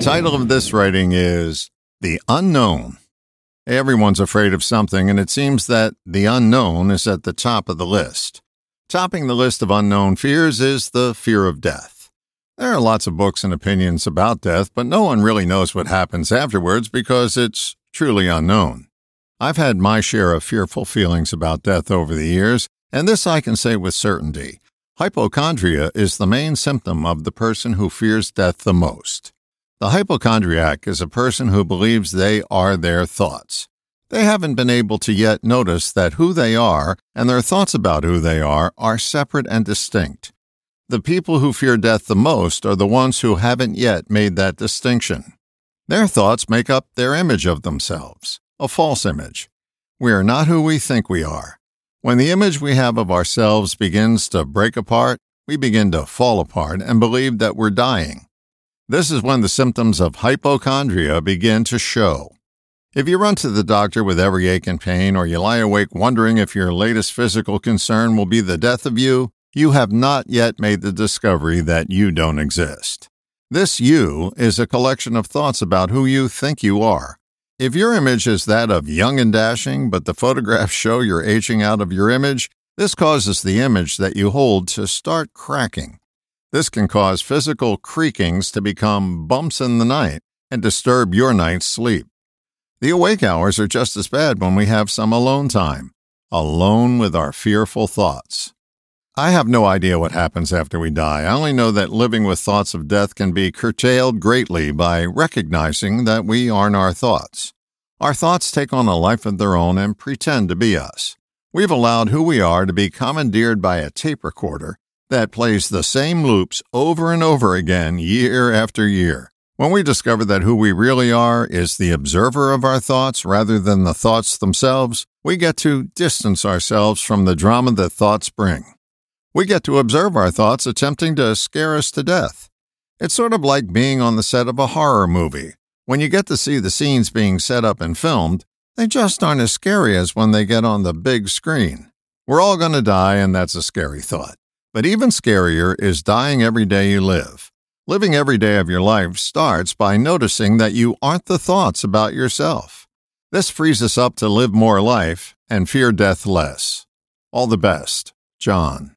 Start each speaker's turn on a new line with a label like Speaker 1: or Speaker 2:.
Speaker 1: title of this writing is The Unknown. Everyone's afraid of something, and it seems that the unknown is at the top of the list. Topping the list of unknown fears is the fear of death. There are lots of books and opinions about death, but no one really knows what happens afterwards because it's truly unknown. I've had my share of fearful feelings about death over the years, and this I can say with certainty. Hypochondria is the main symptom of the person who fears death the most. The hypochondriac is a person who believes they are their thoughts. They haven't been able to yet notice that who they are and their thoughts about who they are are separate and distinct. The people who fear death the most are the ones who haven't yet made that distinction. Their thoughts make up their image of themselves, a false image. We are not who we think we are. When the image we have of ourselves begins to break apart, we begin to fall apart and believe that we're dying. This is when the symptoms of hypochondria begin to show. If you run to the doctor with every ache and pain, or you lie awake wondering if your latest physical concern will be the death of you, you have not yet made the discovery that you don't exist. This you is a collection of thoughts about who you think you are. If your image is that of young and dashing, but the photographs show you're aging out of your image, this causes the image that you hold to start cracking. This can cause physical creakings to become bumps in the night and disturb your night's sleep. The awake hours are just as bad when we have some alone time, alone with our fearful thoughts. I have no idea what happens after we die. I only know that living with thoughts of death can be curtailed greatly by recognizing that we aren't our thoughts. Our thoughts take on a life of their own and pretend to be us. We've allowed who we are to be commandeered by a tape recorder that plays the same loops over and over again year after year. When we discover that who we really are is the observer of our thoughts rather than the thoughts themselves, we get to distance ourselves from the drama that thoughts bring. We get to observe our thoughts attempting to scare us to death. It's sort of like being on the set of a horror movie. When you get to see the scenes being set up and filmed, they just aren't as scary as when they get on the big screen. We're all going to die, and that's a scary thought. But even scarier is dying every day you live. Living every day of your life starts by noticing that you aren't the thoughts about yourself. This frees us up to live more life and fear death less. All the best, John.